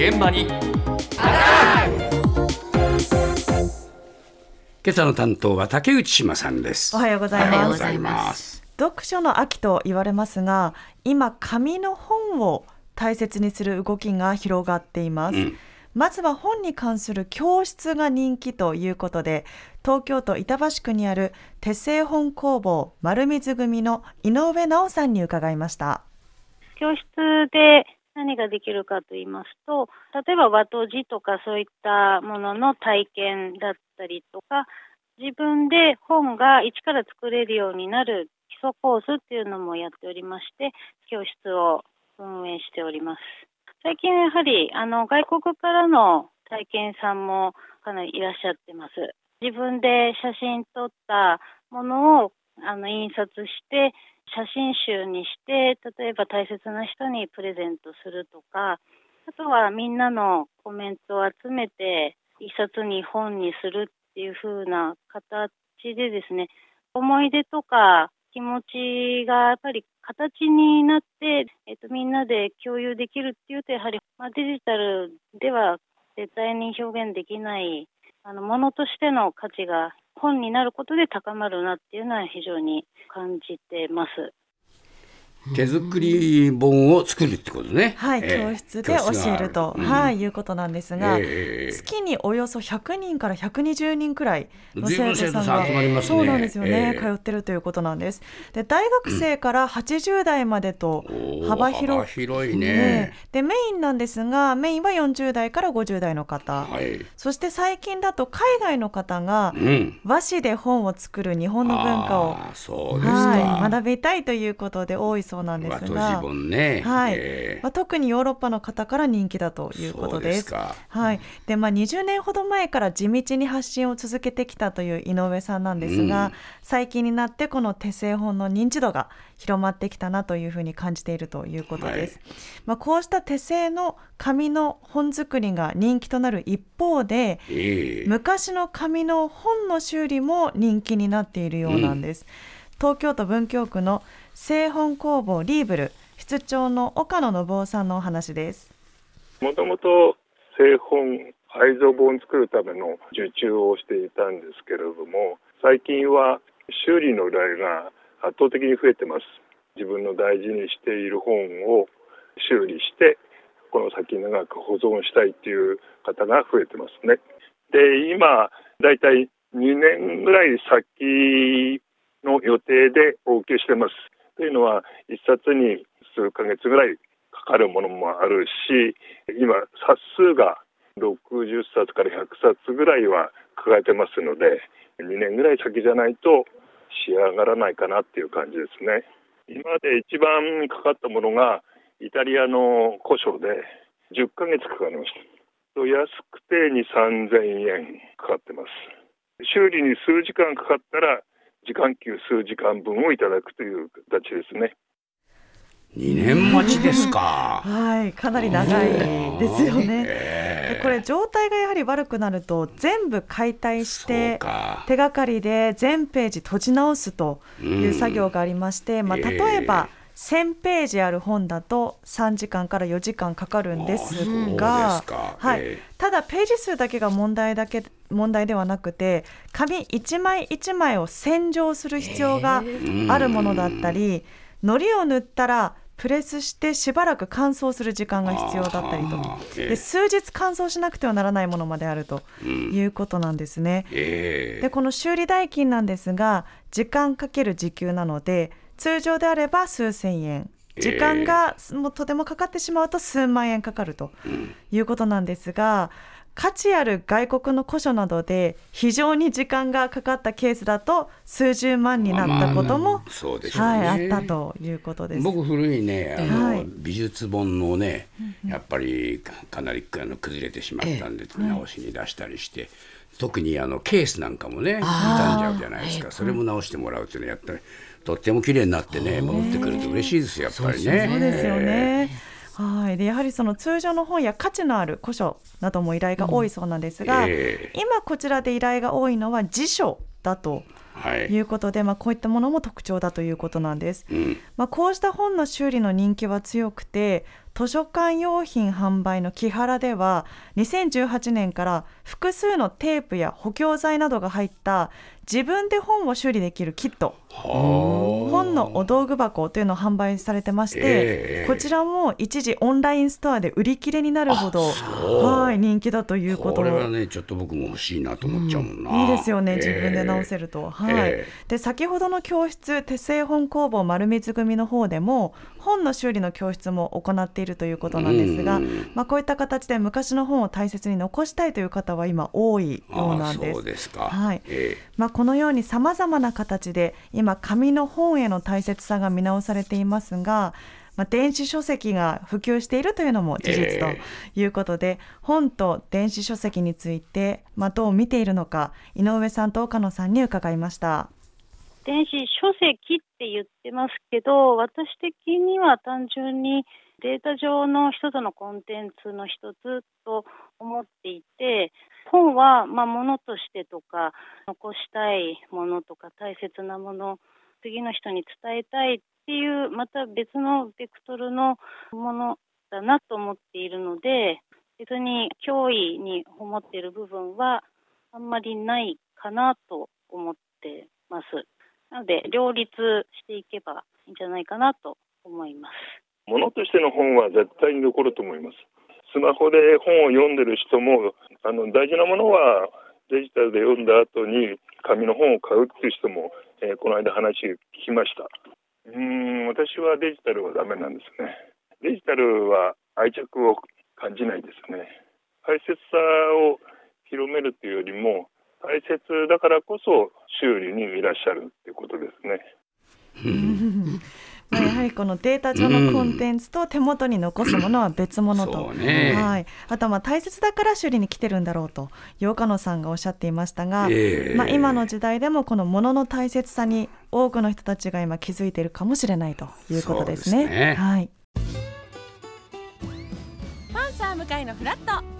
現場に今朝の担当は竹内島さんです。おはようございおはようごます。ざいます読書の秋と言われますが、今紙の本を大切にする動きが広がっています。うんまずは本に関する教室が人気ということで、東京都板橋区にある手製本工房丸水組の井上直さんに伺いました。教室で何ができるかと言いますと、例えば和と字とかそういったものの体験だったりとか、自分で本が一から作れるようになる基礎コースっていうのもやっておりまして、教室を運営しております。最近やはりあの外国からの体験さんもかなりいらっしゃってます。自分で写真撮ったものをあの印刷して写真集にして、例えば大切な人にプレゼントするとか、あとはみんなのコメントを集めて、一冊に本にするっていう風な形でですね、思い出とか気持ちがやっぱり形になって、えっと、みんなで共有できるっていうと、やはり、まあ、デジタルでは絶対に表現できない、あの、ものとしての価値が本になることで高まるなっていうのは非常に感じてます。手作り本を作るってことね。はい、ええ教室で教えると、教室があはい、いうことなんですが、ええ月におよそ100人から120人くらいの生徒さんがねそうなんですよね、ええ通ってるということなんです。で大学生から80代までと幅広幅広いねね。でメインなんですがメインは40代から50代の方、はい。そして最近だと海外の方がうん。和紙で本を作る日本の文化を、うですか。はい、学びたいということで多いそうなんですがね。はいええまあ、特にヨーロッパの方から人気だということで。ですすか。はいでまあ、20年ほど前から地道に発信を続けてきたという井上さんなんですが、うん最近になってこの手製本の認知度が広まってきたなというふうに感じているということです。まあ、こうした手製の紙の本作りが人気となる一方でええ昔の紙の本の修理も人気になっているようなんです。東京都文京区の製本工房リーブル室長の岡野信夫さんのお話です。もともと製本愛蔵本を作るための受注をしていたんですけれども最近は修理の依頼が圧倒的に増えてます自分の大事にしている本を修理してこの先長く保存したいっていう方が増えてますねで今だいたい2年ぐらい先の予定でお受けしてます。というのは一冊に数ヶ月ぐらいかかるものもあるし今冊数が60冊から100冊ぐらいは抱えてますので2年ぐらい先じゃないと仕上がらないかなっていう感じですね。今まで一番かかったものがイタリアの古書で10ヶ月かかりました。安くて2、3000円かかってます。修理に数時間かかったら時間給数時間分をいただくという形ですね二年待ちですか。はい、かなり長いですよね。えでこれ状態がやはり悪くなると全部解体してか。手がかりで全ページ閉じ直すという作業がありまして、まあ、ええ例えば1000ページある本だと3時間から4時間かかるんですがただページ数だけが問題だけ問題ではなくて紙1枚1枚を洗浄する必要があるものだったり糊を塗ったらプレスしてしばらく乾燥する時間が必要だったりと。で数日乾燥しなくてはならないものまであるということなんですね。ええ。でこの修理代金なんですが時間かける時給なので通常であれば数千円。時間がもうとてもかかってしまうと数万円かかるということなんですが価値ある外国の古書などで非常に時間がかかったケースだと数十万になったことも、まあそうでしょうね。はい、あったということです。僕古いねあの、はい。美術本のねやっぱりかかなりあの崩れてしまったんで、直しに出したりして、特にあのケースなんかもね傷んじゃうじゃないですか。それも直してもらうっていうのをやったらとっても綺麗になってね戻ってくると嬉しいですよやっぱりね。そうですよね。はい、でやはりその通常の本や価値のある古書なども依頼が多いそうなんですが、ええ今こちらで依頼が多いのは辞書だとはいいうことで、まあ、こういったものも特徴だということなんです。うんまあ、こうした本の修理の人気は強くて図書館用品販売の木原では2018年から複数のテープや補強剤などが入った自分で本を修理できるキット。本のお道具箱というのを販売されてまして、えー、こちらも一時オンラインストアで売り切れになるほどはい人気だということ。これはねちょっと僕も欲しいなと思っちゃうもんな、うん、いいですよね、自分で直せると、はい、えー、で先ほどの教室手製本工房丸水組の方でも本の修理の教室も行っているということなんですが、まあ、こういった形で昔の本を大切に残したいという方は今多いようなんです。そうですか、はい。えー、まあ、このようにさまざまな形で今紙の本への大切さが見直されていますがまあ、電子書籍が普及しているというのも事実ということで、えー、本と電子書籍について、まあ、どう見ているのか井上さんと岡野さんに伺いました電子書籍って言ってますけど私的には単純にデータ上の一つのコンテンツの一つと思っていて本はまあものとしてとか残したいものとか大切なもの次の人に伝えたいっていうまた別のベクトルのものだなと思っているので別に脅威に思っている部分はあんまりないかなと思ってます。なので両立していけばいいんじゃないかなと思います。ものとしての本は絶対に残ると思います。スマホで本を読んでる人もあの大事なものはデジタルで読んだ後に紙の本を買うっていう人も、えー、この間話聞きました。うん私はデジタルはダメなんですね。デジタルは愛着を感じないですね。大切さを広めるというよりも大切だからこそ修理にいらっしゃるっていうことですね。やはりこのデータ上のコンテンツと手元に残すものは別物と、ね、はい、あとはまあ大切だから修理に来てるんだろうと洋華野さんがおっしゃっていましたが、えー、まあ、今の時代でもこのものの大切さに多くの人たちが今気づいているかもしれないということですね。すね。はい、パンサー向井のフラット